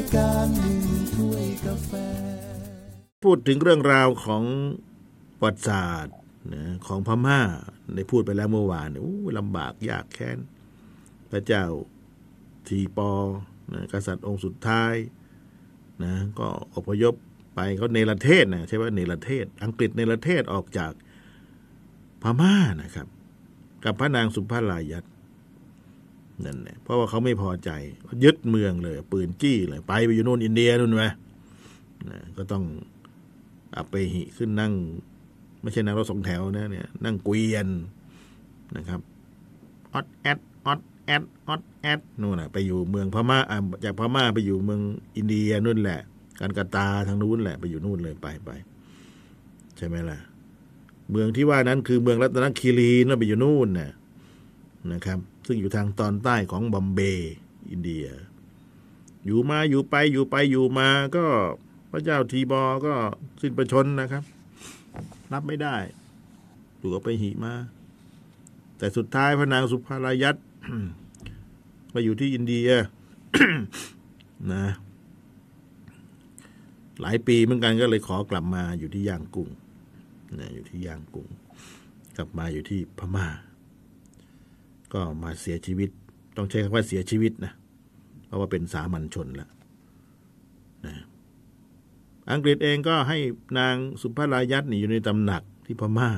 ายการหนึ่งถ้วยกาแฟ พูดถึงเรื่องราวของประวัติศาสตร์นะของพม่าได้พูดไปแล้วเมื่อวานโอ้ลำบากยากแค้น พระเจ้าทีปอนะกษัตริย์องค์สุดท้ายนะก็อพยพไปเขาเนรเทศนะใช่ว่าเนรเทศ อังกฤษเนรเทศออกจากพม่านะครับ กับพระนางสุภาลายัต นั่นแหละเพราะว่าเขาไม่พอใจยึดเมืองเลย ปืนจี้เลยไปไปอยู่นู่นอินเดียนู่นไหมนะก็ต้องอับไปหิขึ้นนั่ง ไม่ใช่นั่งรถสองแถวนะเนี่ย นั่งเกวียนนะครับออดแอดออดแอดออดแอดนู่นน่ะไปอยู่เมืองพม่าอะจากพม่าไปอยู่เมืองอินเดียนู่นแหละการกาตาทางนู้นแหละไปอยู่นู่นเลยไปไปใช่ไหมล่ะ เมืองที่ว่านั้นคือเมืองรัตนคีรีนั่นไปอยู่นู่นน่ะนะครับ ซึ่งอยู่ทางตอนใต้ของบอมเบย์อินเดีย อยู่มาอยู่ไปอยู่ไปอยู่มาก็พระเจ้าทีบอก็สิ้นประชนนะครับรับไม่ได้ถูกไปหิมา แต่สุดท้ายพระนางสุภารายัตไปอยู่ที่อินเดียนะ หลายปีเหมือนกันก็เลยขอกลับมาอยู่ที่ย่างกุ้งนะอยู่ที่ย่างกุ้ง กลับมาอยู่ที่พม่า ก็มาเสียชีวิต ต้องใช้คำว่าเสียชีวิตนะเพราะว่าเป็นสามัญชนแล้วนะอังกฤษเองก็ให้นางสุภารายัตนี่อยู่ในตำหนักที่พม่า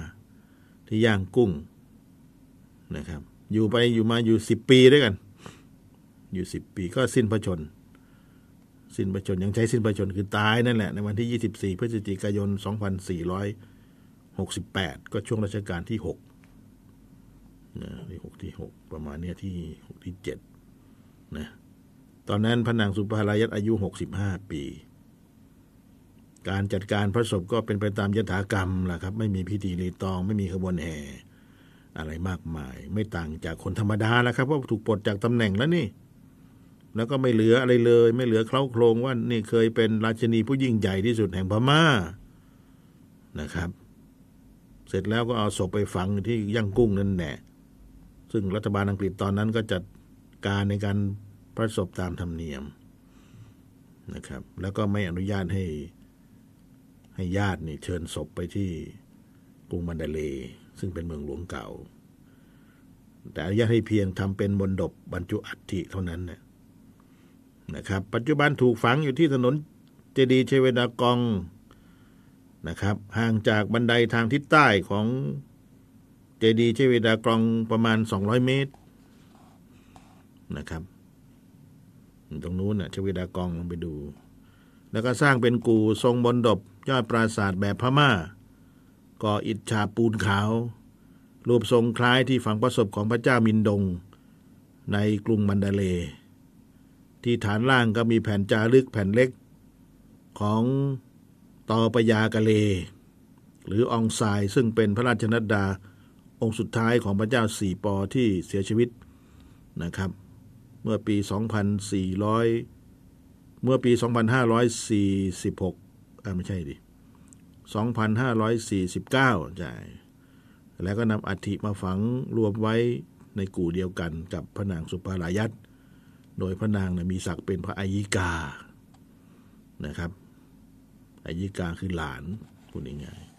ที่ย่างกุ้งนะครับ อยู่ไปอยู่มาอยู่สิบปีด้วยกัน อยู่สิบปีก็สิ้นพระชน สิ้นพระชนยังใช้สิ้นพระชนคือตายนั่นแหละ ในวันที่ยี่สิบสี่พฤศจิกายนสองพันสี่ร้อยหกสิบแปดก็ช่วงรัชกาลที่หก นะที่หกที่หกประมาณเนี้ยที่หกที่เจ็ดนะตอนนั้นพระนางสุภารายัตอายุหกสิบห้าปี การจัดการพระศพก็เป็นไปตามยถากรรมแหละครับ ไม่มีพิธีรีตอง ไม่มีขบวนแห่ อะไรมากมาย ไม่ต่างจากคนธรรมดาแล้วครับเพราะถูกปลดจากตำแหน่งแล้วนี่ แล้วก็ไม่เหลืออะไรเลย ไม่เหลือเคล้าโครงว่านี่เคยเป็นราชินีผู้ยิ่งใหญ่ที่สุดแห่งพม่านะครับ เสร็จแล้วก็เอาศพไปฝังที่ย่างกุ้งนั่นแหละ ซึ่งรัฐบาลอังกฤษตอนนั้นก็จัดการในการพระศพตามธรรมเนียมนะครับ แล้วก็ไม่อนุญาตให้ให้ญาตินี่เชิญศพไปที่กรุงมันดาเล ซึ่งเป็นเมืองหลวงเก่า แต่อนุญาตให้เพียงทำเป็นมณฑปบรรจุอัฐิเท่านั้นนะนะครับ ปัจจุบันถูกฝังอยู่ที่ถนนเจดีเชเวดากองนะครับ ห่างจากบันไดทางทิศใต้ของ เจดีย์เชเวดากองประมาณ 200 เมตรนะครับตรงนู้นน่ะเชเวดากองลองไปดู แล้วก็สร้างเป็นกู่ทรงบนดบยอดปราสาทแบบพม่า ก่ออิฐฉาบปูนขาว รูปทรงคล้ายที่ฝังประสบของพระเจ้ามินดง ในกรุงมันดาเล ที่ฐานล่างก็มีแผ่นจารึกแผ่นเล็กของตอปยากะเล หรือองซายซึ่งเป็นพระราชนัดดา องค์สุดท้ายของพระเจ้าสี่ปอที่เสียชีวิตนะครับ เมื่อปี 2400 เมื่อปี 2546อ่าไม่ใช่ดิ2549ใช่แล้วก็นำอัฐิมาฝังรวมไว้ในกู่เดียวกันกับพระนางสุภารายัตโดยพระนางนะมีศักดิ์เป็นพระอายิกานะครับอายิกาคือหลานพูดง่าย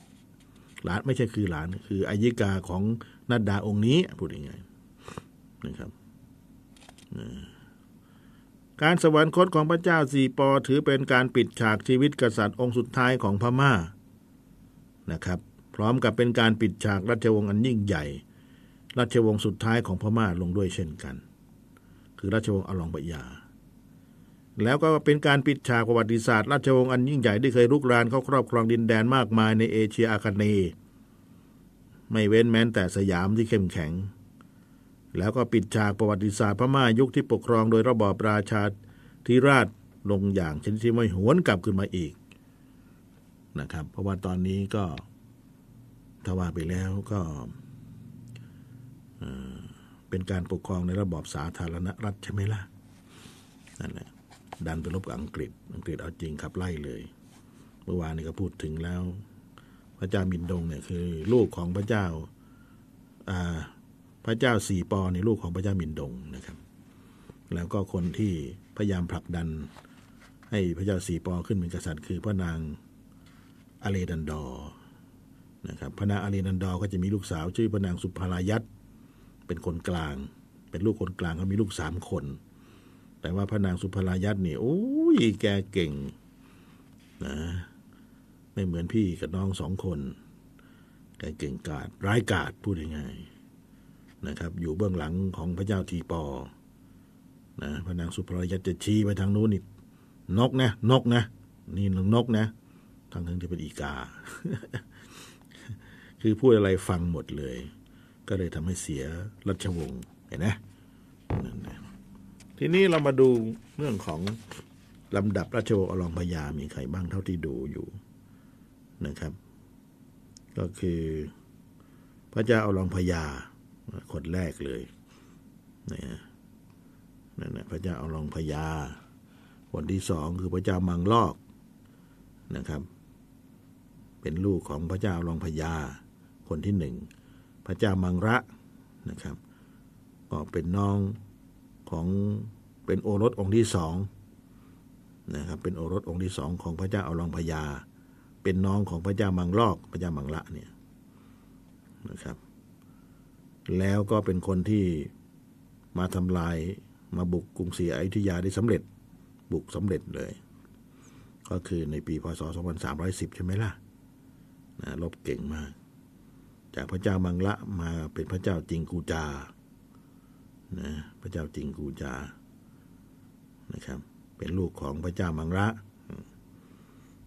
หลานไม่ใช่คือหลาน คืออายิกาของนัดดาองค์นี้พูดง่ายๆนะครับการสวรรคตของพระเจ้าสีปอถือเป็นการปิดฉากชีวิตกษัตริย์องค์สุดท้ายของพม่านะครับ พร้อมกับเป็นการปิดฉากราชวงศ์อันยิ่งใหญ่ ราชวงศ์สุดท้ายของพม่าลงด้วยเช่นกัน คือราชวงศ์อลองปยา แล้วก็เป็นการปิดฉากประวัติศาสตร์ราชวงศ์อันยิ่งใหญ่ที่เคยลุกรานเข้าครอบครองดินแดนมากมายในเอเชียอาคเนย์ไม่เว้นแม้แต่สยามที่เข้มแข็ง แล้วก็ปิดฉากประวัติศาสตร์พม่ายุคที่ปกครองโดยระบอบราชาธิราชลงอย่างชนิดที่ไม่หวนกลับขึ้นมาอีกนะครับ เพราะว่าตอนนี้ก็ถ้าว่าไปแล้วก็เป็นการปกครองในระบอบสาธารณรัฐใช่ไหมล่ะนั่นแหละ ดันไปรบกับอังกฤษ อังกฤษเอาจริงขับไล่เลย เมื่อวานนี้ก็พูดถึงแล้ว พระเจ้ามินดงเนี่ยคือ ลูกของพระเจ้าพระเจ้าสี่ปอในลูกของพระเจ้ามินดงนะครับ แล้วก็คนที่พยายามผลักดัน ให้พระเจ้าสีปอขึ้นเป็นกษัตริย์ คือพระนางอเลดันดอนะครับพระนางอเลดันดอก็จะมีลูกสาว ชื่อพระนางสุภารายัตเป็นคนกลาง เป็นลูกคนกลางเขามีลูกสามคน แต่ว่าพระนางสุภรายัตนี่โอ้ยแกเก่ง นะ ไม่เหมือนพี่กับน้องสองคน แกเก่งกาจร้ายกาจพูดง่ายๆนะครับ อยู่เบื้องหลังของพระเจ้าทีปอ นะพระนางสุภรายัตจะชี้ไปทางนู้นนี่นกนะนกนะ นี่นกนะทั้งทั้งที่เป็นอีกา คือพูดอะไรฟังหมดเลย ก็เลยทำให้เสียรัชวงศ์เห็นไหมนั่นนะ ทีนี้เรามาดูเรื่องของลำดับราชวงศ์อลองพญามีใครบ้างเท่าที่ดูอยู่นะครับ ก็คือ พระเจ้าอลองพญาคนแรกเลยนะนั่นนะพระเจ้าอลองพญาคนที่สองคือพระเจ้ามังลอกนะครับ เป็นลูกของพระเจ้าอลองพญาคนที่หนึ่งพระเจ้ามังระนะครับ ก็เป็นน้อง ของเป็นโอรสองค์ที่สองนะครับเป็นโอรสองค์ที่สองของพระเจ้าอลองพญา เป็นน้องของพระเจ้ามังลอกพระเจ้ามังระเนี่ยนะครับ แล้วก็เป็นคนที่มาทำลายมาบุกกรุงศรีอยุธยาได้สำเร็จบุกสำเร็จเลย ก็คือในปีพศ 2310 ใช่ไหมล่ะนะรบเก่งมาก จากพระเจ้ามังละมาเป็นพระเจ้าจิงกูจา นะพระเจ้าจิงกูจานะครับ เป็นลูกของพระเจ้ามังระ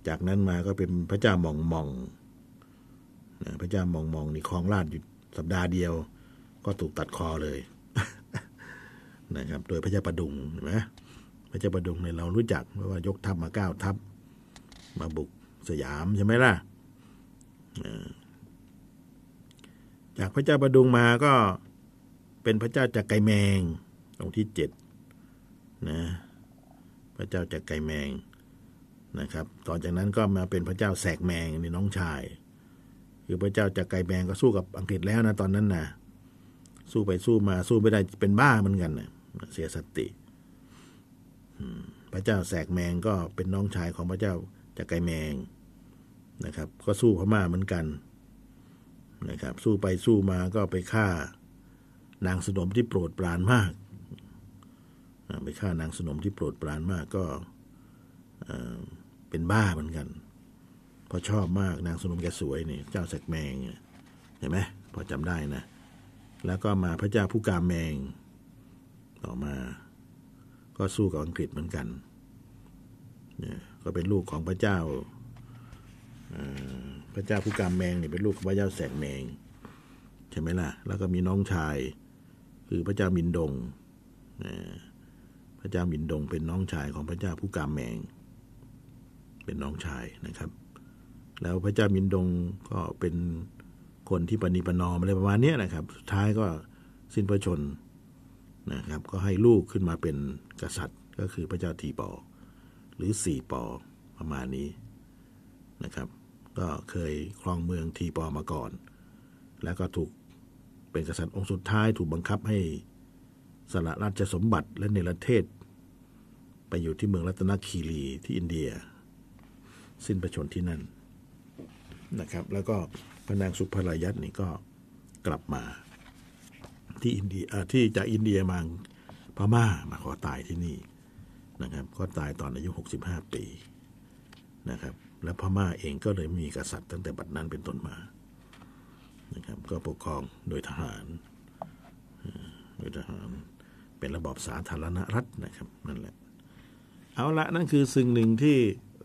จากนั้นมาก็เป็นพระเจ้ามองมองนะพระเจ้ามองมองนี่ครองราชอยู่สัปดาห์เดียว ก็ถูกตัดคอเลยนะครับ โดยพระเจ้าประดุงเห็นไหมพระเจ้าประดุงเนี่ยเรารู้จักเพราะว่ายกทัพมาเก้าทัพ มาบุกสยามใช่ไหมล่ะจากพระเจ้าประดุงมาก็ เป็นพระเจ้าจักไกแมง องค์ที่เจ็ดนะพระเจ้าจักไกแมงนะครับต่อจากนั้นก็มาเป็นพระเจ้าแสกแมงนี่น้องชาย คือพระเจ้าจักไกแมงก็สู้กับอังกฤษแล้วนะตอนนั้นนะสู้ไปสู้มาสู้ไม่ได้เป็นบ้าเหมือนกันนะเสียสติพระเจ้าแสกแมงก็เป็นน้องชายของพระเจ้าจักไกแมงนะครับ ก็สู้พม่าเหมือนกันนะครับ สู้ไปสู้มาก็ไปฆ่า นางสนมที่โปรดปรานมากไปฆ่านางสนมที่โปรดปรานมากก็เป็นบ้าเหมือนกันเพราะชอบมากนางสนมแกสวยนี่ เจ้าแสกแมงเห็นไหมพอจำได้นะ แล้วก็มาพระเจ้าผู้กามแมง ต่อมา ก็สู้กับอังกฤษเหมือนกันเนี่ยก็เป็นลูกของพระเจ้าพระเจ้าผู้กามแมงเนี่ยเป็นลูกของพระเจ้าแสกแมงใช่ไหมล่ะ แล้วก็มีน้องชาย คือพระเจ้ามินดง พระเจ้ามินดงเป็นน้องชายของพระเจ้าผู้กามแมง เป็นน้องชายนะครับ แล้วพระเจ้ามินดงก็เป็นคนที่ปณิปนอมอะไรประมาณนี้นะครับ สุดท้ายก็สิ้นพระชนนะครับ ก็ให้ลูกขึ้นมาเป็นกษัตริย์ ก็คือพระเจ้าทีปอ หรือสี่ปอประมาณนี้นะครับ ก็เคยครองเมืองทีปอมาก่อน แล้วก็ถูก เป็นกษัตริย์องค์สุดท้ายถูกบังคับให้สละราชสมบัติและเนรเทศ ไปอยู่ที่เมืองรัตนคีรีที่อินเดีย สิ้นประชนที่นั่นนะครับ แล้วก็พระนางสุภรายัตนี่ก็กลับมา ที่อินเดียที่จากอินเดียมาพม่ามาขอตายที่นี่นะครับ ก็ตายตอนอายุ 65 ปีนะครับ และพม่าเองก็เลยมีกษัตริย์ตั้งแต่บัดนั้นเป็นต้นมา นะครับ ก็ปกครองโดยทหารโดยทหารเป็นระบอบสาธารณรัฐนะครับนั่นแหละ เอาละนั่นคือสิ่งหนึ่งที่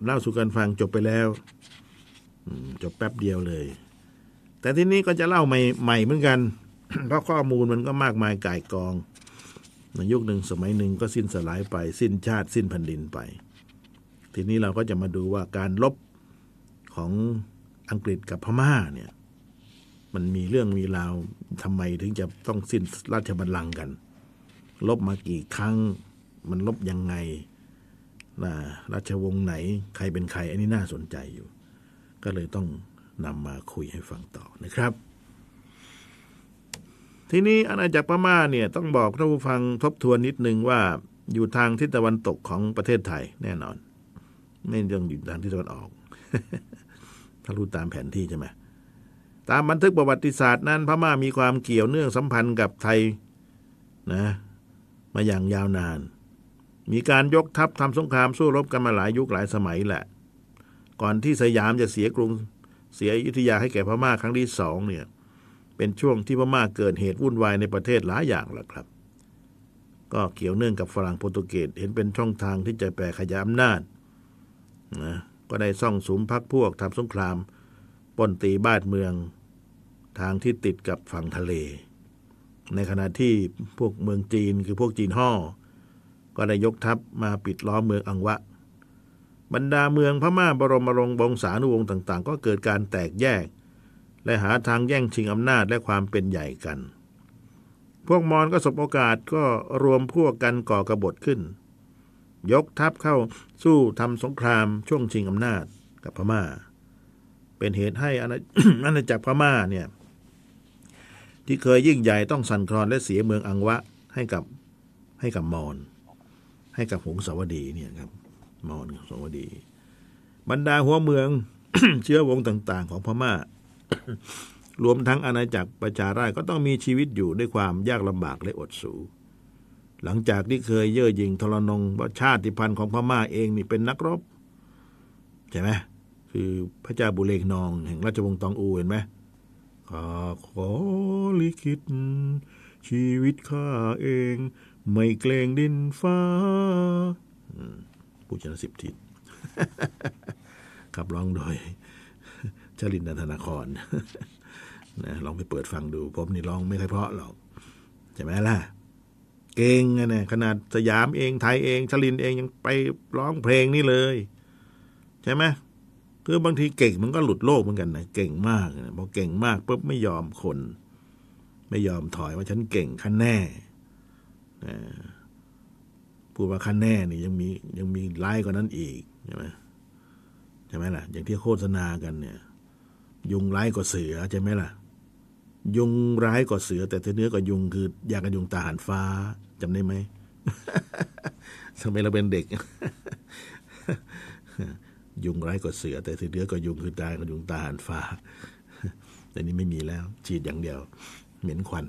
เล่าสู่กันฟังจบไปแล้วจบแป๊บเดียวเลย แต่ที่นี้ก็จะเล่าใหม่ใหม่เหมือนกัน เพราะข้อมูลมันก็มากมายก่ายกองในยุคหนึ่งสมัยหนึ่งก็สิ้นสลายไป สิ้นชาติ สิ้นแผ่นดินไป ทีนี้เราก็จะมาดูว่าการลบของอังกฤษกับพม่าเนี่ย มันมีเรื่องมีราวทำไมถึงจะต้องสิ้นราชบัลลังก์กัน ลบมากี่ครั้ง มันลบยังไงนะราชวงศ์ไหน ใครเป็นใคร อันนี้น่าสนใจอยู่ ก็เลยต้องนำมาคุยให้ฟังต่อนะครับ ทีนี้อาณาจักรพม่าเนี่ยต้องบอกท่านผู้ฟังทบทวนนิดนึงว่าอยู่ทางทิศตะวันตกของประเทศไทยแน่นอน ไม่ต้องอยู่ทางที่ตะวันออก ถ้ารู้ตามแผนที่ใช่ไหม ตามบันทึกประวัติศาสตร์นั้นพม่ามีความเกี่ยวเนื่องสัมพันธ์กับไทยนะมาอย่างยาวนาน มีการยกทัพทำสงครามสู้รบกันมาหลายยุคหลายสมัยแหละ ก่อนที่สยามจะเสียกรุงเสียอยุธยาให้แก่พม่าครั้งที่สองเนี่ยเป็นช่วงที่พม่าเกิดเหตุวุ่นวายในประเทศหลายอย่างแหละครับ ก็เกี่ยวเนื่องกับฝรั่งโปรตุเกสเห็นเป็นช่องทางที่จะแปรขยายอำนาจนะก็ได้ซ่องสุมพักพวกทำสงคราม ป้นตีบ้านเมือง ทางที่ติดกับฝั่งทะเล ในขณะที่พวกเมืองจีนคือพวกจีนห่อก็ได้ยกทัพมาปิดล้อมเมืองอังวะ บรรดาเมืองพม่าบรมรงบงสานุวงศ์ต่าง ๆ ก็เกิดการแตกแยก และหาทางแย่งชิงอำนาจและความเป็นใหญ่กัน พวกมอญก็สบโอกาสก็รวมพวกกันก่อกระบฏขึ้น ยกทัพเข้าสู้ทำสงครามช่วงชิงอำนาจกับพม่า เป็นเหตุให้อาณาจักรพม่าเนี่ยที่เคยยิ่งใหญ่ต้องสั่นคลอนและเสียเมืองอังวะให้กับให้กับมอญให้กับหงสาวดีเนี่ยครับมอญกัสาวดี บรรดาหัวเมืองเชื้อวงต่าง ๆ ของพม่า รวมทั้งอาณาจักรประชาราษฎร์ก็ต้องมีชีวิตอยู่ด้วยความยากลำบากและอดสูหลังจากที่เคยเย่อหยิ่งทรนงว่าชาติพันธุ์ของพม่าเองนี่เป็นนักรบ ใช่ไหม คือพระเจ้าบุเรงนองแห่งราชวงศ์ตองอูเห็นไหมข้าขอลิขิตชีวิตข้าเอง ไม่เกรงดินฟ้าผู้ชนะสิบทิศขับร้องโดยชลินนันทนาครนะลองไปเปิดฟังดูผมนี่ร้องไม่ค่อยเพราะหรอกใช่ไหมล่ะ เก่งอะเนี่ยขนาดสยามเองไทยเองชลินเองยังไปร้องเพลงนี่เลย ใช่ไหม คือบางทีเก่งมันก็หลุดโลกเหมือนกันนะเก่งมากนะพอเก่งมากปุ๊บไม่ยอมคน ไม่ยอมถอยว่าฉันเก่งขั้นแน่นะพูดว่าขั้นแน่นี่ยังมียังมีร้ายกว่านั้นอีกใช่ไหมใช่ไหมล่ะ อย่างที่โฆษณากันเนี่ย ยุงร้ายกว่าเสือใช่ไหมล่ะ ยุงร้ายกว่าเสือ แต่ที่เนื้อกว่ายุงคือ อยากกันยุงตาหันฟ้าจำได้ไหมทำไมเราเป็นเด็ก ยุงร้ายกว่าเสือ แต่ที่เนื้อกว่ายุงคือตายกับยุงตาหันฟ้า แต่นี้ไม่มีแล้ว ฉีดอย่างเดียว เหม็นควัน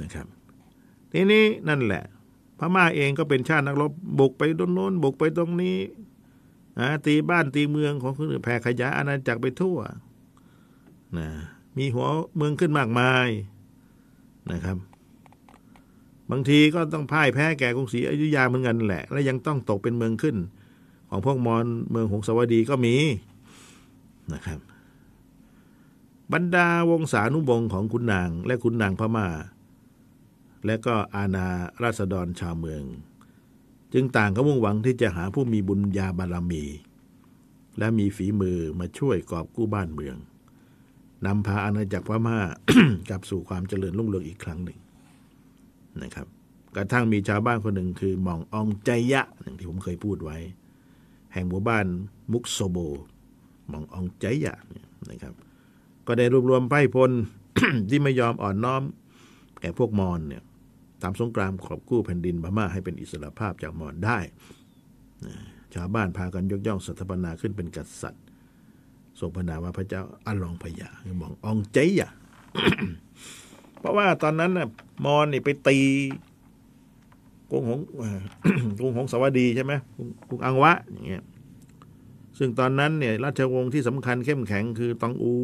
นะครับทีนี้นั่นแหละ พม่าเองก็เป็นชาตินักรบบุกไปตรงโน้นบุกไปตรงนี้นะตีบ้านตีเมืองของคนอื่นแผ่ขยายอาณาจักรไปทั่วนะมีหัวเมืองขึ้นมากมายนะครับ บางทีก็ต้องพ่ายแพ้แก่กรุงศรีอยุธยาเหมือนกันแหละ และยังต้องตกเป็นเมืองขึ้น ของพวกมอญเมืองหงสาวดีก็มีนะครับ บรรดาวงศานุวงศ์ของขุนนาง และขุนนางพม่า และก็อาณาราษฎรชาวเมือง จึงต่างก็มุ่งหวังที่จะหาผู้มีบุญญาบารมี และมีฝีมือมาช่วยกอบกู้บ้านเมืองนำพาอาณาจักรพม่ากลับสู่ความเจริญรุ่งเรืองอีกครั้งหนึ่งนะครับ กระทั่งมีชาวบ้านคนหนึ่งคือหมองอองใจยะอย่างที่ผมเคยพูดไว้ แห่งหมู่บ้านมุกโซโบมองอองใจยะนะครับ ก็ได้รวบรวมไพร่พลที่ไม่ยอมอ่อนน้อม แก่พวกมอญเนี่ยตามสงครามขอบกู้แผ่นดินพม่าให้เป็นอิสระภาพจากมอญได้ ชาวบ้านพากันยกย่องสถาปนาขึ้นเป็นกษัตริย์ทรงพระนามว่าพระเจ้าอาลลองพยาคือหมองอองใจยะเพราะว่าตอนนั้นน่ะมอญนี่ไปตี กรุงหงเอ่อกรุงหงสาวดีใช่ไหมกรุงอังวะอย่างเงี้ยซึ่งตอนนั้นเนี่ยราชวงศ์ที่สำคัญเข้มแข็งคือตองอู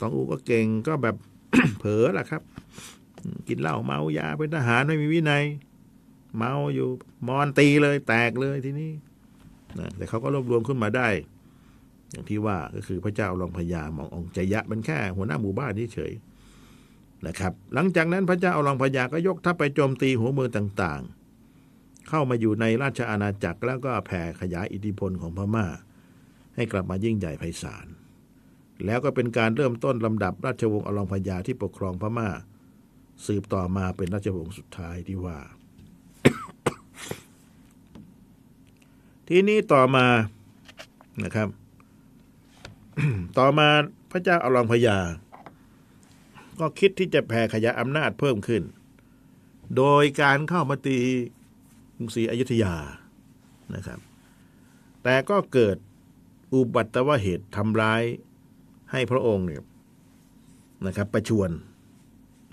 ตองอูก็เก่งก็แบบเผลอแหละครับ กินเหล้าเมายาเป็นทหารไม่มีวินัย เมาอยู่มอนตีเลยแตกเลยทีนี้นะแต่เขาก็รวบรวมขึ้นมาได้ อย่างที่ว่าก็คือพระเจ้ารองพญามององค์จยะเป็นแค่หัวหน้าหมู่บ้านเฉยๆ นะครับ หลังจากนั้นพระเจ้าอรองพญาก็ยกทัพไปโจมตีหัวเมืองต่างๆ เข้ามาอยู่ในราชอาณาจักรแล้วก็แผ่ขยายอิทธิพลของพม่า ให้กลับมายิ่งใหญ่ไพศาล แล้วก็เป็นการเริ่มต้นลำดับราชวงศ์อรองพญาที่ปกครองพม่า สืบต่อมาเป็นราชวงศ์สุดท้ายที่ว่า ทีนี้ต่อมานะครับ ต่อมาพระเจ้าอรองพญา ก็คิดที่จะแผ่ขยายอำนาจเพิ่มขึ้น โดยการเข้ามาตีกรุงศรีอยุธยานะครับ แต่ก็เกิดอุบัติวเหตุทำร้ายให้พระองค์เนี่ยนะครับประชวน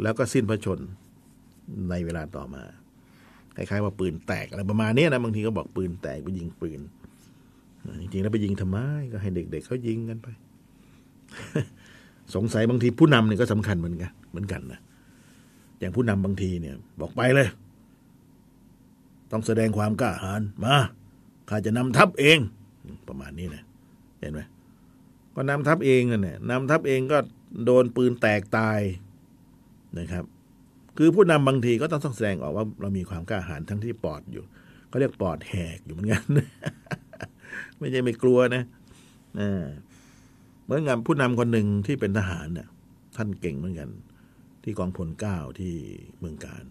แล้วก็สิ้นพระชนในเวลาต่อมาคล้ายๆว่าปืนแตกอะไรประมาณนี้นะบางทีก็บอกปืนแตกไปยิงปืนจริงๆแล้วไปยิงทำไมก็ให้เด็กๆเขายิงกันไป สงสัยบางทีผู้นำเนี่ยก็สำคัญเหมือนกันเหมือนกันนะอย่างผู้นำบางทีเนี่ย บอกไปเลย ต้องแสดงความกล้าหาญมาข้าจะนำทัพเอง ประมาณนี้นะเห็นไหมก็นำทัพเองนั่นแหละนำทัพเองก็โดนปืนแตกตายนะครับ คือผู้นำบางทีก็ต้องแสดงออกว่าเรามีความกล้าหาญทั้งที่ปอดอยู่เขาเรียกปอดแหกอยู่เหมือนกันไม่ใช่ไม่กลัวนะอ่า เหมือนกับผู้นำคนหนึ่งที่เป็นทหารเนี่ยท่านเก่งเหมือนกัน ที่กองพลเก้าที่เมืองการ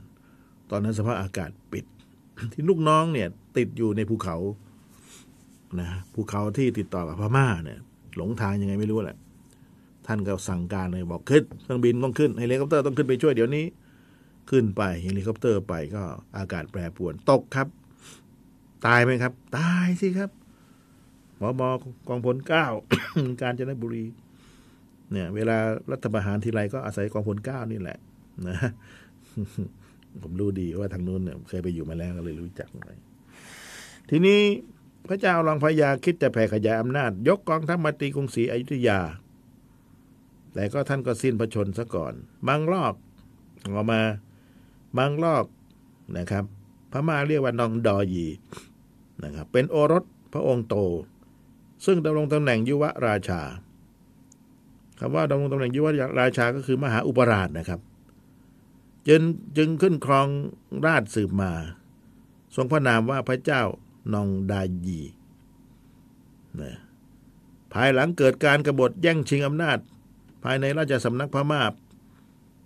ตอนนั้นสภาพอากาศปิด ที่ลูกน้องเนี่ย ติดอยู่ในภูเขานะภูเขาที่ติดต่อกับพม่าเนี่ย หลงทางยังไงไม่รู้แหละท่านก็สั่งการเลยบอกขึ้นเครื่องบินต้องขึ้นเฮลิคอปเตอร์ต้องขึ้นไปช่วยเดี๋ยวนี้ ขึ้นไปเฮลิคอปเตอร์ไปก็อากาศแปรปรวนตกครับ ตายไหมครับ ตายสิครับ หมอกองพลเก้ากาญจนบุรี เนี่ย เวลารัฐประหารทีไรก็อาศัยกองพลเก้านี่แหละ นะผมรู้ดีว่าทางนู้นเนี่ยเคยไปอยู่มาแล้วก็เลยรู้จักหน่อยทีนี้พระเจ้าลังพญาคิดจะแผ่ขยายอำนาจ ยกกองทัพมาตีกรุงศรีอยุธยา แต่ก็ท่านก็สิ้นพระชนซะก่อน บางรอบออกมา บางรอบนะครับ พระมาเรียกว่านองดอยีนะครับ เป็นโอรสพระองค์โต ซึ่งดำรงตำแหน่งยุวราชาคำว่าดำรงตำแหน่งยุวราชาก็คือมหาอุปราชนะครับ จึงจึงขึ้นครองราชสืบมา ทรงพระนามว่าพระเจ้านองดายีนะภายหลังเกิดการกรบฏแย่งชิงอำนาจ ภายในราชสำนักพม่า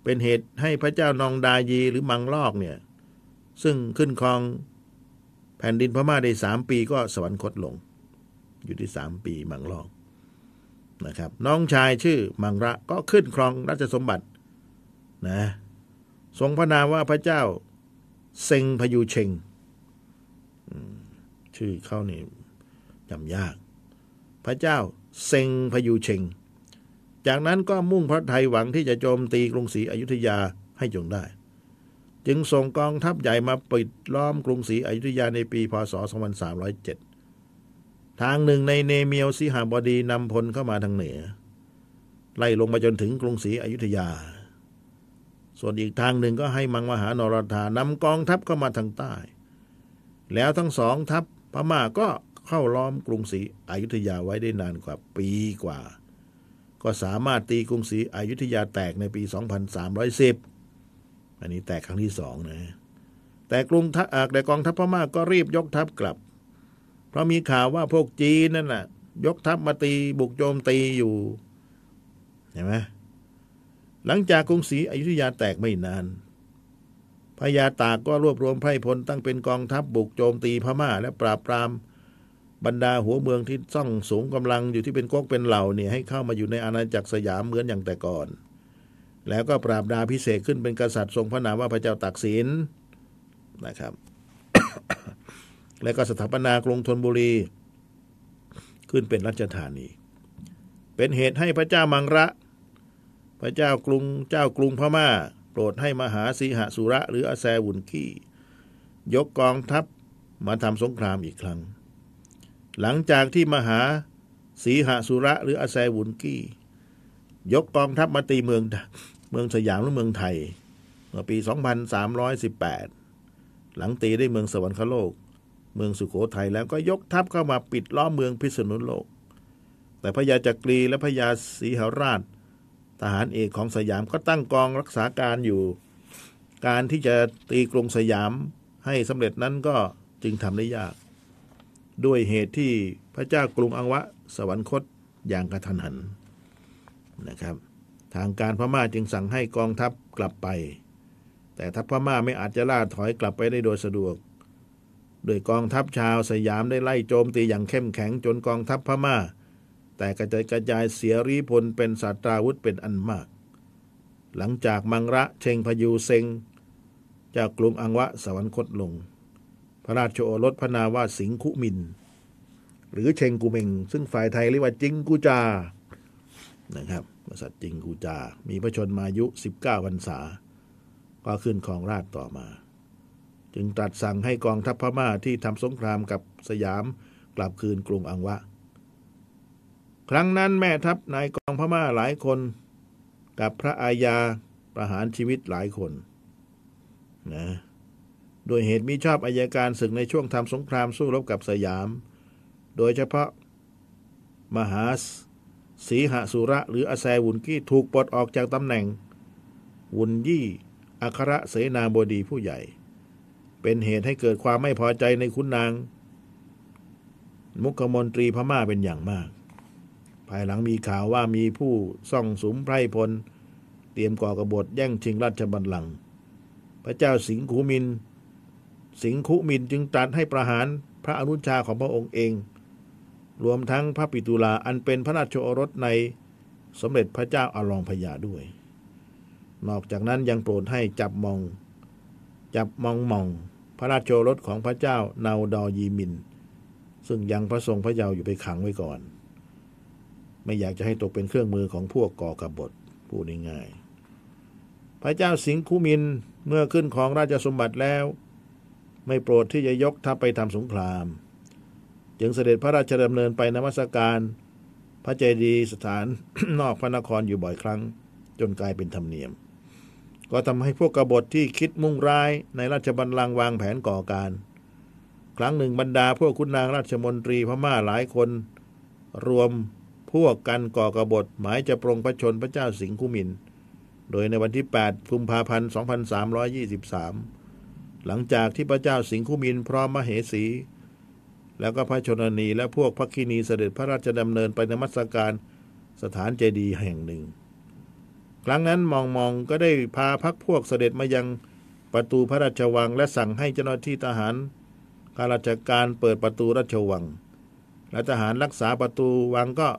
เป็นเหตุให้พระเจ้านองดายีหรือมังลอกเนี่ย ซึ่งขึ้นครองแผ่นดินพม่าได้สามปีก็สวรรคตลง อยู่ที่สามปีมังลอกนะครับ น้องชายชื่อมังระก็ขึ้นครองราชสมบัตินะทรงพระนามว่าพระเจ้าเซงพยูเชงชื่อเขานี่จำยาก พระเจ้าเซงพยูเชงจากนั้นก็มุ่งพระไทยหวังที่จะโจมตีกรุงศรีอยุธยาให้จงได้ จึงส่งกองทัพใหญ่มาปิดล้อมกรุงศรีอยุธยาในปีพศ 2307 ทางหนึ่งในเนเมียวสิหาบดีนำพลเข้ามาทางเหนือ ไล่ลงมาจนถึงกรุงศรีอยุธยา ส่วนอีกทางหนึ่งก็ให้มังมหานรธานำกองทัพเข้ามาทางใต้ แล้วทั้งสองทัพพม่าก็เข้าล้อมกรุงศรีอยุธยาไว้ได้นานกว่าปีกว่า ก็สามารถตีกรุงศรีอยุธยาแตกในปี 2310 อันนี้แตกครั้งที่สองนะแต่กรุงทัพแต่กองทัพพม่าก็รีบยกทัพกลับ ราะมีข่าวว่าพวกจีนนั่นน่ะ ยกทัพมาตีบุกโจมตีอยู่ เห็นไหมหลังจากกรุงศรีอยุธยาแตกไม่นานพญาตากก็รวบรวมไพร่พลตั้งเป็นกองทัพบุกโจมตีพม่า และปราบปรามบรรดาหัวเมืองที่ซ่องสูงกำลังอยู่ที่เป็นก๊กเป็นเหล่าเนี่ยให้เข้ามาอยู่ในอาณาจักรสยามเหมือนอย่างแต่ก่อน แล้วก็ปราบดาพิเศษขึ้นเป็นกษัตริย์ทรงพระนามว่าพระเจ้าตักสินนะครับ และก็สถาปนากรุงธนบุรี ขึ้นเป็นรัชธานี เป็นเหตุให้พระเจ้ามังระ พระเจ้ากรุงเจ้ากรุงพม่าโปรดให้มหาสีหสุระหรืออาแซวุนกี้ยกกองทัพมาทำสงครามอีกครั้ง หลังจากที่มหาสีหสุระหรืออาแซวุนกี้ยกกองทัพมาตีเมืองเมืองสยามหรือเมืองไทย เมื่อปี 2318 หลังตีได้เมืองสวรรคโลก เมืองสุโขทัยแล้วก็ยกทัพเข้ามาปิดล้อมเมืองพิษณุโลก แต่พญาจักรีและพญาสีหราช ทหารเอกของสยามก็ตั้งกองรักษาการอยู่ การที่จะตีกรุงสยามให้สำเร็จนั้นก็จึงทำได้ยาก ด้วยเหตุที่พระเจ้ากรุงอังวะสวรรคตอย่างกระทันหันนะครับ ทางการพม่าจึงสั่งให้กองทัพกลับไป แต่ทัพพม่าไม่อาจจะล่าถอยกลับไปได้โดยสะดวก โดยกองทัพชาวสยามได้ไล่โจมตีอย่างเข้มแข็งจนกองทัพพม่า แต่กระจายกระจายเสียรีพลเป็นศาสตราวุธเป็นอันมาก หลังจากมังระเชงพยูเซงจากกรุงอังวะสวรรคตลง พระราชโอรสพระนาว่าสิงคุมิน หรือเชงกูเมง ซึ่งฝ่ายไทยเรียกว่าจิงกูจานะครับกษัตริย์จิงกูจา มีพระชนมายุ 19พรรษา ก็ขึ้นครองราชต่อมา จึงตรัสสั่งให้กองทัพพม่าที่ทำสงครามกับสยามกลับคืนกรุงอังวะ ครั้งนั้นแม่ทัพนายกองพม่าหลายคน กับพระอาญาประหารชีวิตหลายคนนะโดยเหตุมิชอบอายการศึกในช่วงทำสงครามสู้รบกับสยาม โดยเฉพาะมหาสีหสุระหรืออาแซวุนกี้ถูกปลดออกจากตำแหน่ง วุนยี่อัครเสนาบดีผู้ใหญ่ เป็นเหตุให้เกิดความไม่พอใจในคุณนาง มุขมนตรีพม่าเป็นอย่างมาก ภายหลังมีข่าวว่ามีผู้ซ่องสุมไพรพล เตรียมก่อกบฏแย่งชิงราชบัลลังก์พระเจ้าสิงคูมิน สิงคุมินจึงตรัสให้ประหารพระอนุชาของพระองค์เอง รวมทั้งพระปิตุลาอันเป็นพระราชโอรสในสมเด็จพระเจ้าอาลองพญาด้วย นอกจากนั้นยังโปรดให้จับมอง จับมองมอง พระราชโอรสของพระเจ้านาดอยีมิน ซึ่งยังพระทรงพระเยาว์อยู่ไปขังไว้ก่อน ไม่อยากจะให้ตกเป็นเครื่องมือของพวกก่อกบฏพูดง่ายๆพระเจ้าสิงคุมินเมื่อขึ้นของราชสมบัติแล้ว ไม่โปรดที่จะยกทัพไปทำสงคราม จึงเสด็จพระราชดำเนินไปนมัสการ พระเจดีย์สถานนอกพระนครอยู่บ่อยครั้ง จนกลายเป็นธรรมเนียม ก็ทำให้พวกกบฏที่คิดมุ่งร้ายในราชบัลลังก์วางแผนก่อการ ครั้งหนึ่งบรรดาพวกคุณนางราชมนตรีพม่าหลายคน รวมพวกกันก่อกบฏหมายจะปรงพระชนพระเจ้าสิงคุมิน โดยในวันที่ 8 กุมภาพันธ์ 2323 หลังจากที่พระเจ้าสิงคุมินพร้อมมเหสี แล้วก็พระชนนีและพวกพระคินีเสด็จพระราชดำเนินไปนมัสการสถานเจดีย์แห่งหนึ่ง ครั้งนั้นมองมองก็ได้พาพักพวกเสด็จมายังประตูพระราชวัง และสั่งให้เจ้าหน้าที่ทหารข้าราชการเปิดประตูราชวัง และทหารรักษาประตูวังก็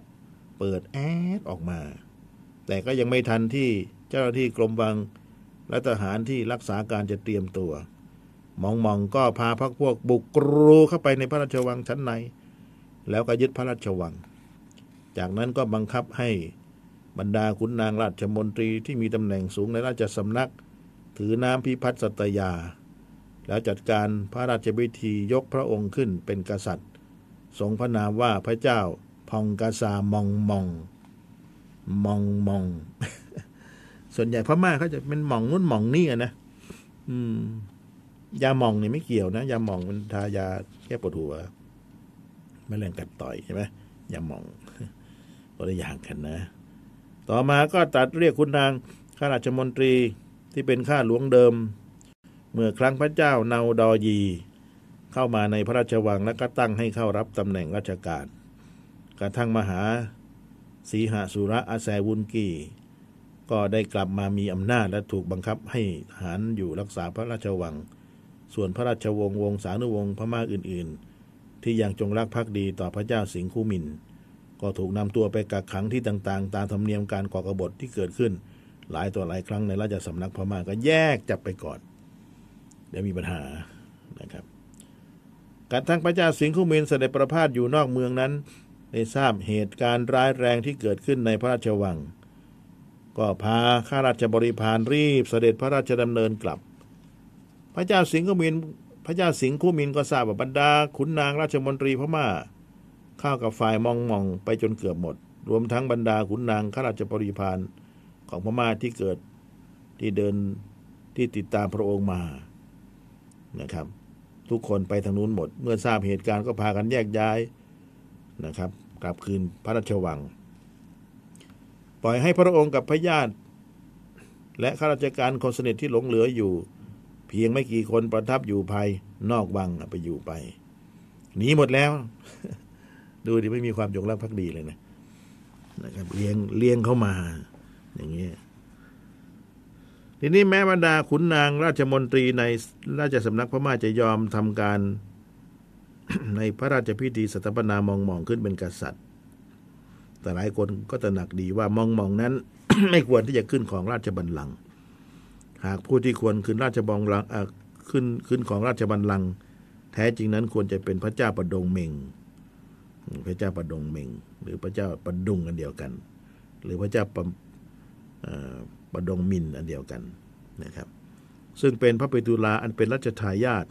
เปิดแอดออกมา แต่ก็ยังไม่ทันที่เจ้าหน้าที่กรมวัง และทหารที่รักษาการจะเตรียมตัวมองมองก็พาพักพวกบุกกรูเข้าไปในพระราชวังชั้นใน แล้วก็ยึดพระราชวัง จากนั้นก็บังคับให้ บรรดาขุนนางราชมนตรีที่มีตำแหน่งสูงในราชสำนัก ถือน้ำพิพัฒน์สัตยา แล้วจัดการพระราชพิธียกพระองค์ขึ้นเป็นกษัตริย์ ทรงพระนามว่าพระเจ้าพองกาซามองมองมองมอง ส่วนใหญ่พม่าเขาจะเป็นหมองนู่นหมองนี่นะอืม ยาหมองนี่ไม่เกี่ยวนะยาหมองมันทายาแก้ปวดหัวไม่แรงกัดต่อยใช่ไหมยาหมองคนละอย่างกันนะ ต่อมาก็ตัดเรียกคุณนางข้าราชมนตรีที่เป็นข้าหลวงเดิม เมื่อครั้งพระเจ้าเนาดอยี เข้ามาในพระราชวังและก็ตั้งให้เข้ารับตำแหน่งราชการ กระทั่งมหาสีหสุระอาแซวุนกีก็ได้กลับมามีอำนาจและถูกบังคับให้ทหารอยู่รักษาพระราชวัง ส่วนพระราชวงศ์วงศานุวงศ์พม่าอื่น ๆ ที่ยังจงรักภักดีต่อพระเจ้าสิงคุมิน ก็ถูกนำตัวไปกักขังที่ต่างๆ ตามธรรมเนียมการก่อกบฏที่เกิดขึ้น หลายตัวหลายครั้งในราชสำนักพม่าก็แยกจับไปก่อน เดี๋ยวมีปัญหานะครับกระทั่งพระเจ้าสิงคุมินเสด็จประพาสอยู่นอกเมืองนั้น ได้ทราบเหตุการณ์ร้ายแรงที่เกิดขึ้นในพระราชวัง ก็พาข้าราชบริพารรีบเสด็จพระราชดำเนินกลับ พระเจ้าสิงคุมินพระเจ้าสิงคุมินก็ทราบว่าบรรดาขุนนางราชมนตรีพม่า ข้าวกับฝ่ายมองมองไปจนเกือบหมด รวมทั้งบรรดาขุนนางข้าราชบริพารของพม่าที่เกิดที่เดินที่ติดตามพระองค์มานะครับ ทุกคนไปทางนู้นหมด เมื่อทราบเหตุการณ์ก็พากันแยกย้ายนะครับกลับคืนพระราชวัง ปล่อยให้พระองค์กับพระญาติ และข้าราชการคนสนิทที่หลงเหลืออยู่ เพียงไม่กี่คนประทับอยู่ภายนอกวังไปอยู่ไปหนีหมดแล้ว ดูดิไม่มีความจงรักภักดีเลยนะนะครับเลี้ยงเลี้ยงเข้ามา อย่างนี้ทีนี้แม้บรรดาขุนนางราชมนตรีในราชสำนักพม่าจะยอมทำการ ในพระราชพิธีสถาปนามองมองขึ้นเป็นกษัตริย์ แต่หลายคนก็ตระหนักดีว่ามองมองนั้น ไม่ควรที่จะขึ้นของราชบัลลังก์หากผู้ที่ควรขึ้นราชบัลลังก์ขึ้นขึ้นของราชบัลลังก์แทท้จริงนั้นควรจะเป็นพระเจ้าประดงเมง พระเจ้าประดงเมง หรือพระเจ้าประดุงอันเดียวกัน หรือพระเจ้าประประดงมินอันเดียวกันนะครับ ซึ่งเป็นพระปิตุลาอันเป็นรัชทายาท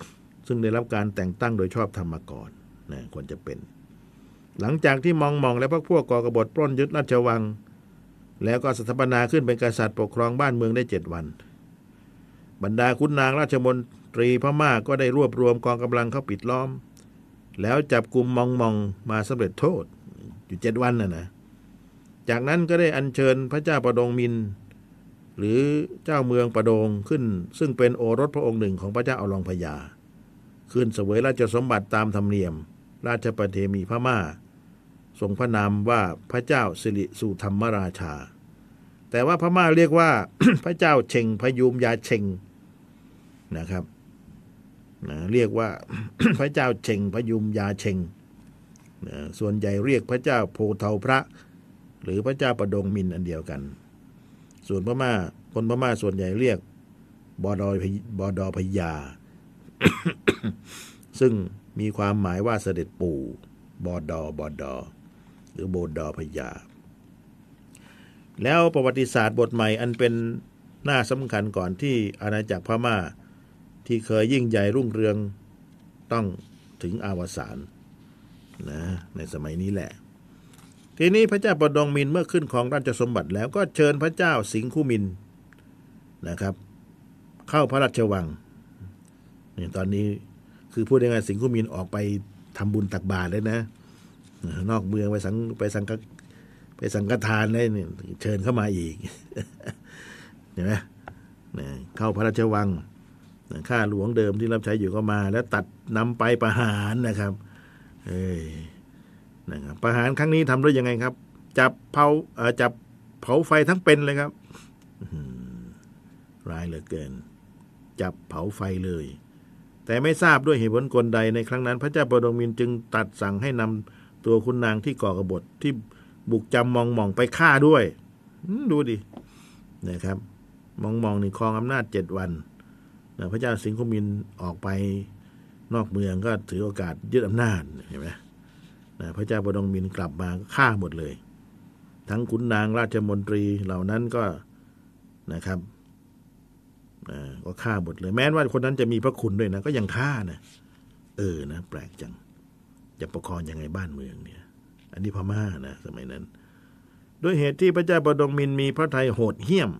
ซึ่งได้รับการแต่งตั้งโดยชอบธรรมมาก่อนนะควรจะเป็น หลังจากที่มองมองและพวกพวกก่อกบฏปล้นยึดราชวัง แล้วก็สถาปนาขึ้นเป็นกษัตริย์ปกครองบ้านเมืองได้เจ็ดวัน บรรดาคุณนางราชมนตรีพม่าก็ได้รวบรวมกองกำลังเข้าปิดล้อม แล้วจับกลุ่มมองมองมาสำเร็จโทษ อยู่เจ็ดวันน่ะนะจากนั้นก็ได้อัญเชิญพระเจ้าประดงมิน หรือเจ้าเมืองประดงขึ้น ซึ่งเป็นโอรสพระองค์หนึ่งของพระเจ้าอลองพญาขึ้นเสวยราชสมบัติตามธรรมเนียม ราชประเทมีพม่า ทรงพระนามว่าพระเจ้าสิริสุธรรมราชา แต่ว่าพม่าเรียกว่าพระเจ้าเชงพยุมยาเชงนะครับ นะเรียกว่าพระเจ้าเชงพยุมยาเชงนะส่วนใหญ่เรียกพระเจ้าโพเทาพระ หรือพระเจ้าประดงมินอันเดียวกัน ส่วนพม่าคนพม่าส่วนใหญ่เรียกบอดอบอดอพยา ซึ่งมีความหมายว่าเสด็จปู่บอดอบอดอ หรือโบดอพยา แล้วประวัติศาสตร์บทใหม่อันเป็นหน้าสำคัญก่อนที่อาณาจักรพม่า ที่เคยยิ่งใหญ่รุ่งเรืองต้องถึงอาวสานนะในสมัยนี้แหละ ทีนี้พระเจ้าประดงมินเมื่อขึ้นของราชสมบัติแล้วก็เชิญพระเจ้าสิงคุมินนะครับ เข้าพระราชวังเนี่ยตอนนี้คือพูดยังไงสิงคุมินออกไปทำบุญตักบาตรเลยนะ นอกเมืองไปสังไปสังกไปสังฆทานเลยเนี่ยเชิญเข้ามาอีกเห็นไหมเข้าพระราชวัง ข้าหลวงเดิมที่รับใช้อยู่ก็มา แล้วตัดนำไปประหารนะครับ เอ้ยนะครับประหารครั้งนี้ทำด้วยยังไงครับ จับเผาเออจับเผาไฟทั้งเป็นเลยครับร้ายเหลือเกิน จับเผาไฟเลย แต่ไม่ทราบด้วยเหตุผลกลใดในครั้งนั้น พระเจ้าปรดงมินจึงตัดสั่งให้นำตัวคุณนางที่ก่อกบฏที่บุกจำมองมองไปฆ่าด้วยดูดินะครับ มองมองนี่ครองอำนาจเจ็ดวัน พระเจ้าสิงคุมินออกไปนอกเมืองก็ถือโอกาสยึดอำนาจเห็นไหมพระเจ้าปดงมินกลับมาฆ่าหมดเลย ทั้งขุนนางราชมนตรีเหล่านั้นก็นะครับก็ฆ่าหมดเลย แม้ว่าคนนั้นจะมีพระคุณด้วยนะก็ยังฆ่านะเออนะแปลกจังจะประคองยังไงบ้านเมืองเนี่ย อันนี้พม่านะสมัยนั้น ด้วยเหตุที่พระเจ้าปดงมินมีพระทัยโหดเหี้ยม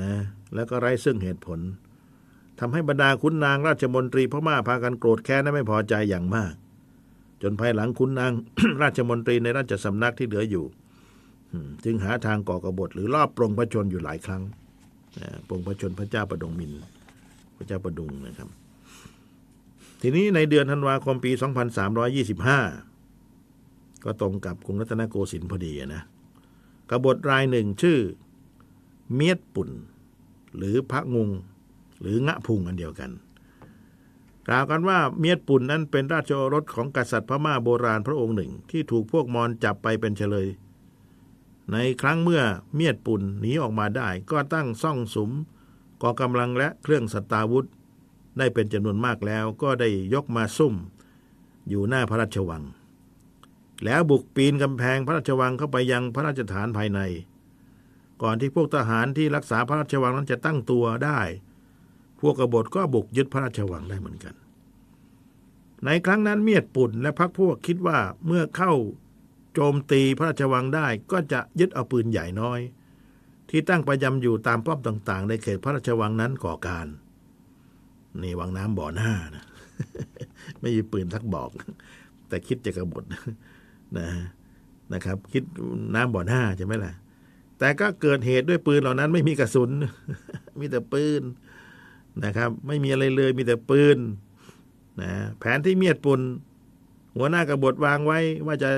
นะแล้วก็ไร้ซึ่งเหตุผล ทำให้บรรดาขุนนางราชมนตรีพม่าพากันโกรธแค้นและไม่พอใจอย่างมาก จนภายหลังขุนนาง ราชมนตรีในราชสำนักที่เหลืออยู่จึงหาทางก่อกบฏหรือลอบปรงพระชนอยู่หลายครั้งปรงพระชนพระเจ้าประดงมิน พระเจ้าประดุงนะครับ ทีนี้ในเดือนธันวาคมปี 2325 ก็ตรงกับกรุงรัตนโกสินทร์พอดีนะกบฏรายหนึ่งชื่อ เมียดปุ่น หรือพระงง หรืองะพุงอันเดียวกันกล่าวกันว่าเมียดปุ่นนั้นเป็นราชโอรสของกษัตริย์พม่าโบราณพระองค์หนึ่ง ที่ถูกพวกมอญจับไปเป็นเฉลย ในครั้งเมื่อเมียดปุ่นหนีออกมาได้ ก็ตั้งซ่องสุมกองกำลังและเครื่องสตาวุธ ได้เป็นจำนวนมากแล้วก็ได้ยกมาซุ่ม อยู่หน้าพระราชวัง แล้วบุกปีนกำแพงพระราชวังเข้าไปยังพระราชฐานภายใน ก่อนที่พวกทหารที่รักษาพระราชวังนั้นจะตั้งตัวได้ พวกกบฏก็บุกยึดพระราชวังได้เหมือนกัน ในครั้งนั้นเมียดปุ่นและพรรคพวกคิดว่าเมื่อเข้าโจมตีพระราชวังได้ก็จะยึดเอาปืนใหญ่น้อย ที่ตั้งประจำอยู่ตามป้อมต่างๆ ในเขตพระราชวังนั้นก่อการ นี่วังน้ำบ่อหน้านะไม่มีปืนทักบอก แต่คิดจะกบฏนะนะครับ คิดน้ำบ่อหน้าใช่ไหมล่ะแต่ก็เกิดเหตุด้วยปืนเหล่านั้นไม่มีกระสุน มีแต่ปืน นะครับ ไม่มีอะไรเลยมีแต่ปืนนะแผนที่เมียดปุนหัวหน้ากบฏวางไว้ ว่าจะ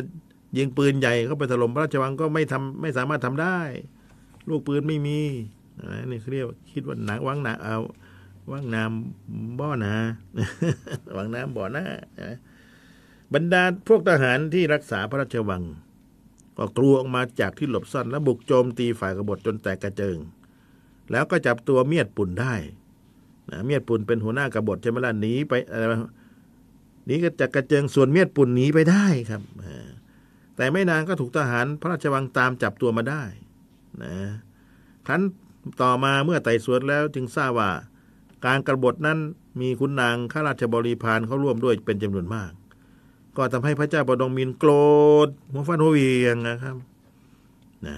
ยิงปืนใหญ่เข้าไปถล่มพระราชวังก็ไม่ทำไม่สามารถทำได้ ลูกปืนไม่มีนะนี่เรียกคิดว่าหนักวังหนาเอาวังน้ำบ่อนาวังน้ำบ่อหน้าบรรดาพวกทหารที่รักษาพระราชวัง ก็กลัวออกมาจากที่หลบซ่อนแล้วบุกโจมตีฝ่ายกบฏจนแตกกระเจิง แล้วก็จับตัวเมียดปุ่นได้ นะเมียดปุ่นเป็นหัวหน้ากบฏใช่ไหมล่ะหนีไปอะไรนี้ก็จะกระเจิงส่วนเมียดปุ่นหนีไปได้ครับแต่ไม่นานก็ถูกทหารพระราชวังตามจับตัวมาได้นะครั้นต่อมาเมื่อไต่สวนแล้วจึงทราบว่า การกรบฏนั้นมีคุณนางข้าราชบริพารเขาร่วมด้วยเป็นจำนวนมาก ก็ทำให้พระเจ้าประดงมินโกรธหัวฟันหัวเวียงนะครับนะ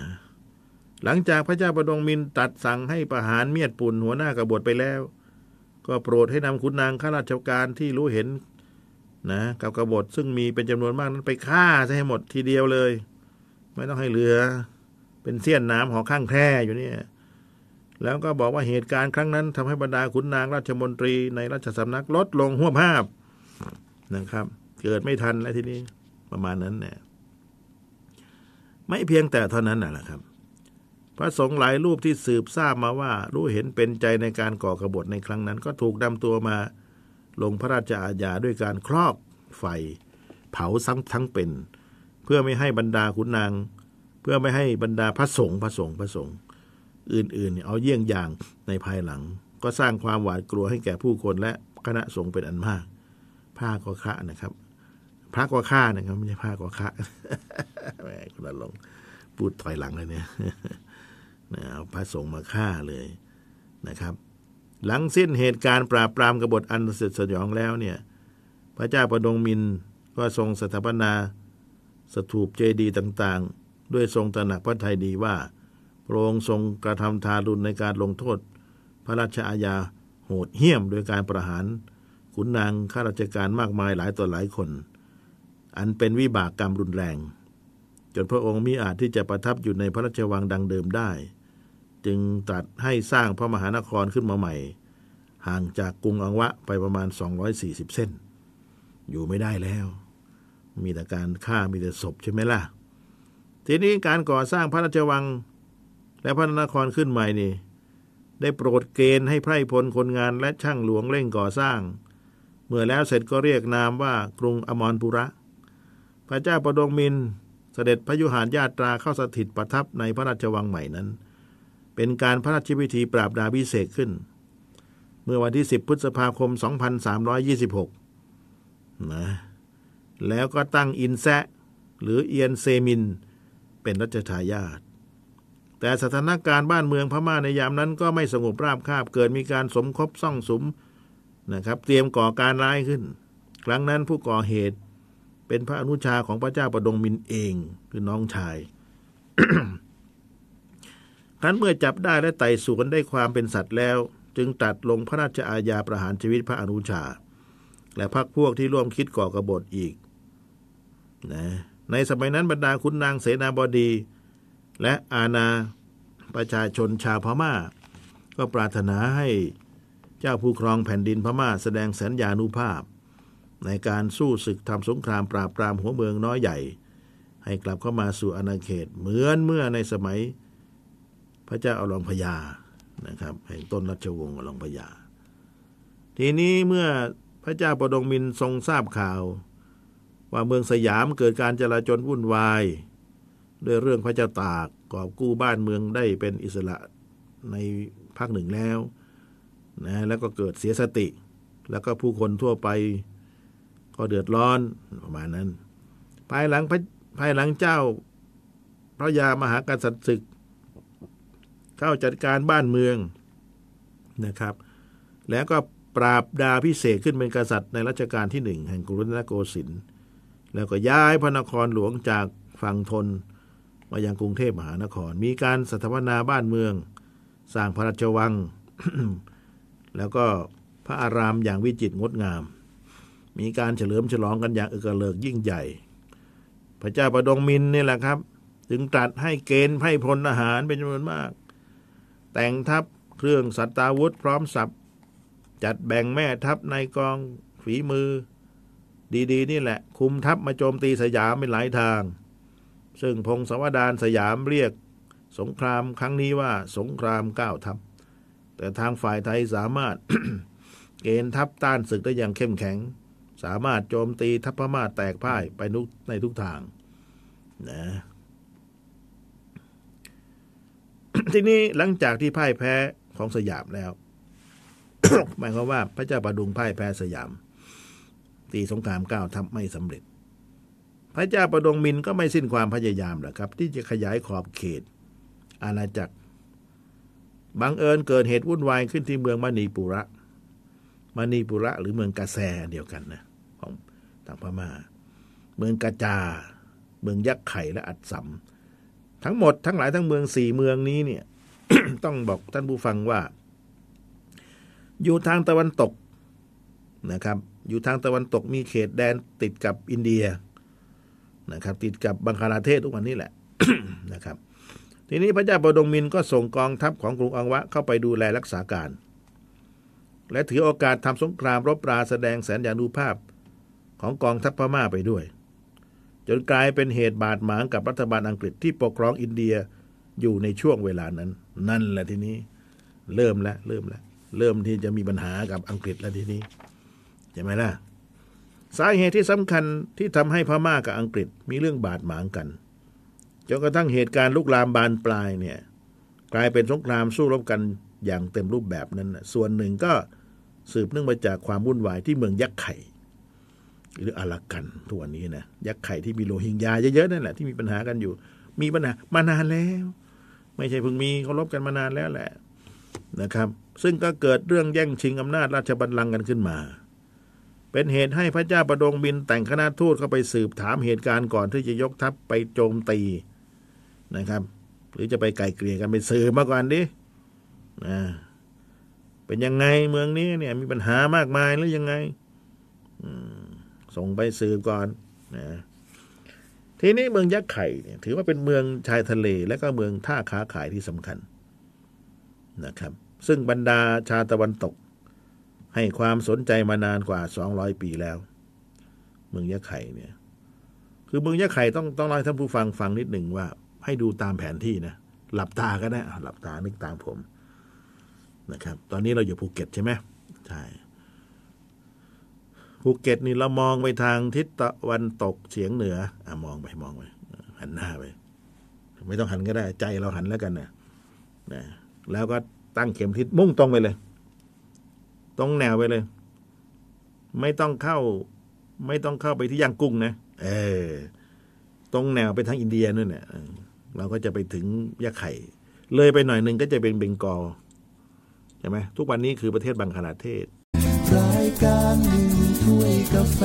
หลังจากพระเจ้าประดงมินตัดสั่งให้ประหารเมียดปุ่นหัวหน้ากบฏไปแล้ว ก็โปรดให้นำขุนนางข้าราชการที่รู้เห็นนะกับกบฏซึ่งมีเป็นจำนวนมากนั้นไปฆ่าให้หมดทีเดียวเลย ไม่ต้องให้เหลือ เป็นเสี้ยนน้ำหอข้างแคร่อยู่เนี่ย แล้วก็บอกว่าเหตุการณ์ครั้งนั้นทำให้บรรดาขุนนางราชมนตรีในราชสำนักลดลงหัวภาพนะครับ เกิดไม่ทันแล้วทีนี้ประมาณนั้นเนี่ยไม่เพียงแต่เท่านั้นน่ะแหละครับ พระสงฆ์หลายรูปที่สืบทราบมาว่า รู้เห็นเป็นใจในการก่อกบฏในครั้งนั้น ก็ถูกนำตัวมาลงพระราชอาญาด้วยการครอบไฟ เผาซ้ำทั้งเป็น เพื่อไม่ให้บรรดาขุนนาง เพื่อไม่ให้บรรดาพระสงฆ์พระสงฆ์พระสงฆ์อื่นๆ เอาเยี่ยงอย่างในภายหลัง ก็สร้างความหวาดกลัวให้แก่ผู้คนและคณะสงฆ์เป็นอันมาก ผ้าก็ฆ่านะครับพระก็ฆ่านะครับไม่ใช่ผ้าก็ฆ่าแหมคุณลงพูดถอยหลังเลยเนี่ย เอาพระสงฆ์มาฆ่าเลยนะครับ หลังสิ้นเหตุการณ์ปราบปรามกบฏอันเสร็จสยองแล้วเนี่ยพระเจ้าประดงมินก็ทรงสถาปนา สถูปเจดีย์ต่างๆ ด้วยทรงตระหนักพระทัยดีว่าพระองค์ทรงกระทำทารุณในการลงโทษ พระราชอาญาโหดเหี้ยมโดยการประหาร ขุนนางข้าราชการมากมายหลายต่อหลายคน อันเป็นวิบากกรรมรุนแรง จนพระองค์มิอาจที่จะประทับอยู่ในพระราชวังดังเดิมได้ จึงตรัสให้สร้างพระมหานครขึ้นมาใหม่ ห่างจากกรุงอังวะไปประมาณ 240 เส้น อยู่ไม่ได้แล้ว มีแต่การฆ่ามีแต่ศพใช่ไหมล่ะ ทีนี้การก่อสร้างพระราชวัง และพระนครขึ้นใหม่นี่ได้โปรดเกณฑ์ให้ไพร่พลคนงานและช่างหลวงเร่งก่อสร้าง เมื่อแล้วเสร็จก็เรียกนามว่ากรุงอมรปุระ พระเจ้าประดงมิน เสด็จพระยุหานญาตราเข้าสถิตประทับในพระราชวังใหม่นั้น เป็นการพระราชพิธีปราบดาพิเศษขึ้น เมื่อวันที่ 10 พฤษภาคม 2326 นะ แล้วก็ตั้งอินแซะหรือเอียนเซมิน เป็นรัชทายาทแต่สถานการณ์บ้านเมืองพม่าในยามนั้นก็ไม่สงบราบคาบเกิดมีการสมคบซ่องสุมนะครับ เตรียมก่อการร้ายขึ้น ครั้งนั้นผู้ก่อเหตุ เป็นพระอนุชาของพระเจ้าประดงมินเองคือน้องชายครั้นเมื่อจับได้และไต่สวนได้ความเป็นสัตว์แล้ว จึงตัดลงพระราชอาญาประหารชีวิตพระอนุชา และพรรคพวกที่ร่วมคิดก่อกรบฏอีกนะในสมัยนั้นบรรดาคุณนางเสนาบดี และอาณาประชาชนชาวพมา่า ก็ปรารถนาให้เจ้าผู้ครองแผ่นดินพม่าแสดงสัญญานุภาพ ในการสู้ศึกทำสงครามปราบปรามหัวเมืองน้อยใหญ่ ให้กลับเข้ามาสู่อาณาเขตเหมือนเมื่อในสมัยพระเจ้าอลองพญานะครับแห่งต้นรัชวงศ์อลองพญาทีนี้เมื่อพระเจ้าประดงมินทรงทราบข่าว ว่าเมืองสยามเกิดการจลาจลวุ่นวายด้วยเรื่องพระเจ้าตากกอบกู้บ้านเมืองได้เป็นอิสระในภาคหนึ่งแล้วนะแล้วก็เกิดเสียสติ แล้วก็ผู้คนทั่วไป ก็เดือดร้อนประมาณนั้น ภายหลังภายหลังเจ้า พระยามหากษัตริย์ศึก เข้าจัดการบ้านเมืองนะครับ แล้วก็ปราบดาพิเศษขึ้นเป็นกษัตริย์ในรัชกาลที่หนึ่งแห่งกรุงรัตนโกสินทร์แล้วก็ย้ายพระนครหลวงจากฝั่งทนมายังกรุงเทพมหานคร มีการสถาปนาบ้านเมือง สร้างพระราชวัง แล้วก็พระอารามอย่างวิจิตรงดงาม มีการเฉลิมฉลองกันอย่างเอกเลิกยิ่งใหญ่ พระเจ้าประดงมินนี่แหละครับ ถึงตรัสให้เกณฑ์ให้พลทหารเป็นจำนวนมาก แต่งทัพเครื่องสัตาวุธพร้อมสับจัดแบ่งแม่ทัพในกองฝีมือ ดีๆ นี่แหละ คุมทัพมาโจมตีสยามเป็นหลายทาง ซึ่งพงศาวดารสยามเรียกสงครามครั้งนี้ว่าสงครามก้าวทัพ แต่ทางฝ่ายไทยสามารถเกณฑ์ทัพต้านศึกได้อย่างเข้มแข็ง สามารถโจมตีทัพพม่าแตกพ่ายไปนุกในทุกทางนะทีนี้หลังจากที่พ่ายแพ้ของสยามแล้ว หมายความว่าพระเจ้าประดุงพ่ายแพ้สยาม ตีสงครามเก้าทัพไม่สำเร็จ พระเจ้าประดงมินก็ไม่สิ้นความพยายามหรอกครับ ที่จะขยายขอบเขต อาณาจักรบังเอิญเกิดเหตุวุ่นวายขึ้นที่เมืองมณีปุระมณีปุระหรือเมืองกาแซเดียวกันนะ ทางพม่า เมืองกาจา เมืองยักษ์ไข่และอัดสำทั้งหมดทั้งหลายทั้งเมืองสี่เมืองนี้เนี่ย ต้องบอกท่านผู้ฟังว่า อยู่ทางตะวันตกนะครับ อยู่ทางตะวันตกมีเขตแดนติดกับอินเดียนะครับ ติดกับบังคลาเทศทุกวันนี้แหละนะครับ ทีนี้พระเจ้าปดงมินก็ส่งกองทัพของกรุงอังวะเข้าไปดูแลรักษาการ และถือโอกาสทำสงครามรบราแสดงแสนยานุภาพ ของกองทัพพม่าไปด้วย จนกลายเป็นเหตุบาดหมางกับรัฐบาลอังกฤษที่ปกครองอินเดียอยู่ในช่วงเวลานั้น นั่นแหละทีนี้ เริ่มแล้วเริ่มแล้วเริ่มที่จะมีปัญหากับอังกฤษแล้วทีนี้ใช่ไหมล่ะสาเหตุที่สำคัญที่ทำให้พม่ากับอังกฤษมีเรื่องบาดหมางกันจนกระทั่งเหตุการณ์ลุกลามบานปลายเนี่ยกลายเป็นสงครามสู้รบกันอย่างเต็มรูปแบบนั้น ส่วนหนึ่งก็สืบเนื่องมาจากความวุ่นวายที่เมืองยักษ์ไข่ หรืออารักันทุกวันนี้นะยักษ์ไข่ที่มีโลหิงยาเยอะๆนั่นแหละที่มีปัญหากันอยู่ มีปัญหามานานแล้ว ไม่ใช่เพิ่งมีเขารบกันมานานแล้วแหละนะครับ ซึ่งก็เกิดเรื่องแย่งชิงอำนาจราชบัลลังก์กันขึ้นมา เป็นเหตุให้พระเจ้าประดงบินแต่งคณะทูตเข้าไปสืบถามเหตุการณ์ก่อนที่จะยกทัพไปโจมตีนะครับ หรือจะไปไกลเกลี่ยกันไปสืบมาก่อนดินะเป็นยังไงเมืองนี้เนี่ยมีปัญหามากมายหรือยังไง ส่งไปสืบก่อนนะทีนี้เมืองยักษ์ไข่เนี่ยถือว่าเป็นเมืองชายทะเล และก็เมืองท่าค้าขายที่สำคัญนะครับ ซึ่งบรรดาชาตะวันตก ให้ความสนใจมานานกว่าสองร้อยปีแล้ว เมืองยักษ์ไข่เนี่ย คือเมืองยักษ์ไข่ต้องต้องเล่าให้ท่านผู้ฟังฟังนิดหนึ่งว่า ให้ดูตามแผนที่นะหลับตาก็ได้หลับตานึกตามผมนะครับ ตอนนี้เราอยู่ภูเก็ตใช่ไหมใช่ ภูเก็ตนี่เรามองไปทางทิศตะวันตกเฉียงเหนือ อะมองไปมองไปหันหน้าไป ไม่ต้องหันก็ได้ ใจเราหันแล้วกันนะนะแล้วก็ตั้งเข็มทิศมุ่งตรงไปเลย ตรงแนวไปเลย ไม่ต้องเข้า ไม่ต้องเข้าไปที่ย่างกุ้งนะเออ ตรงแนวไปทางอินเดียนู่นเนี่ยเราก็จะไปถึงยะไข่ เลยไปหน่อยหนึ่งก็จะเป็นเบงกอลใช่ไหมทุกวันนี้คือประเทศบังคลาเทศ การหนึ่งถ้วยกาแฟ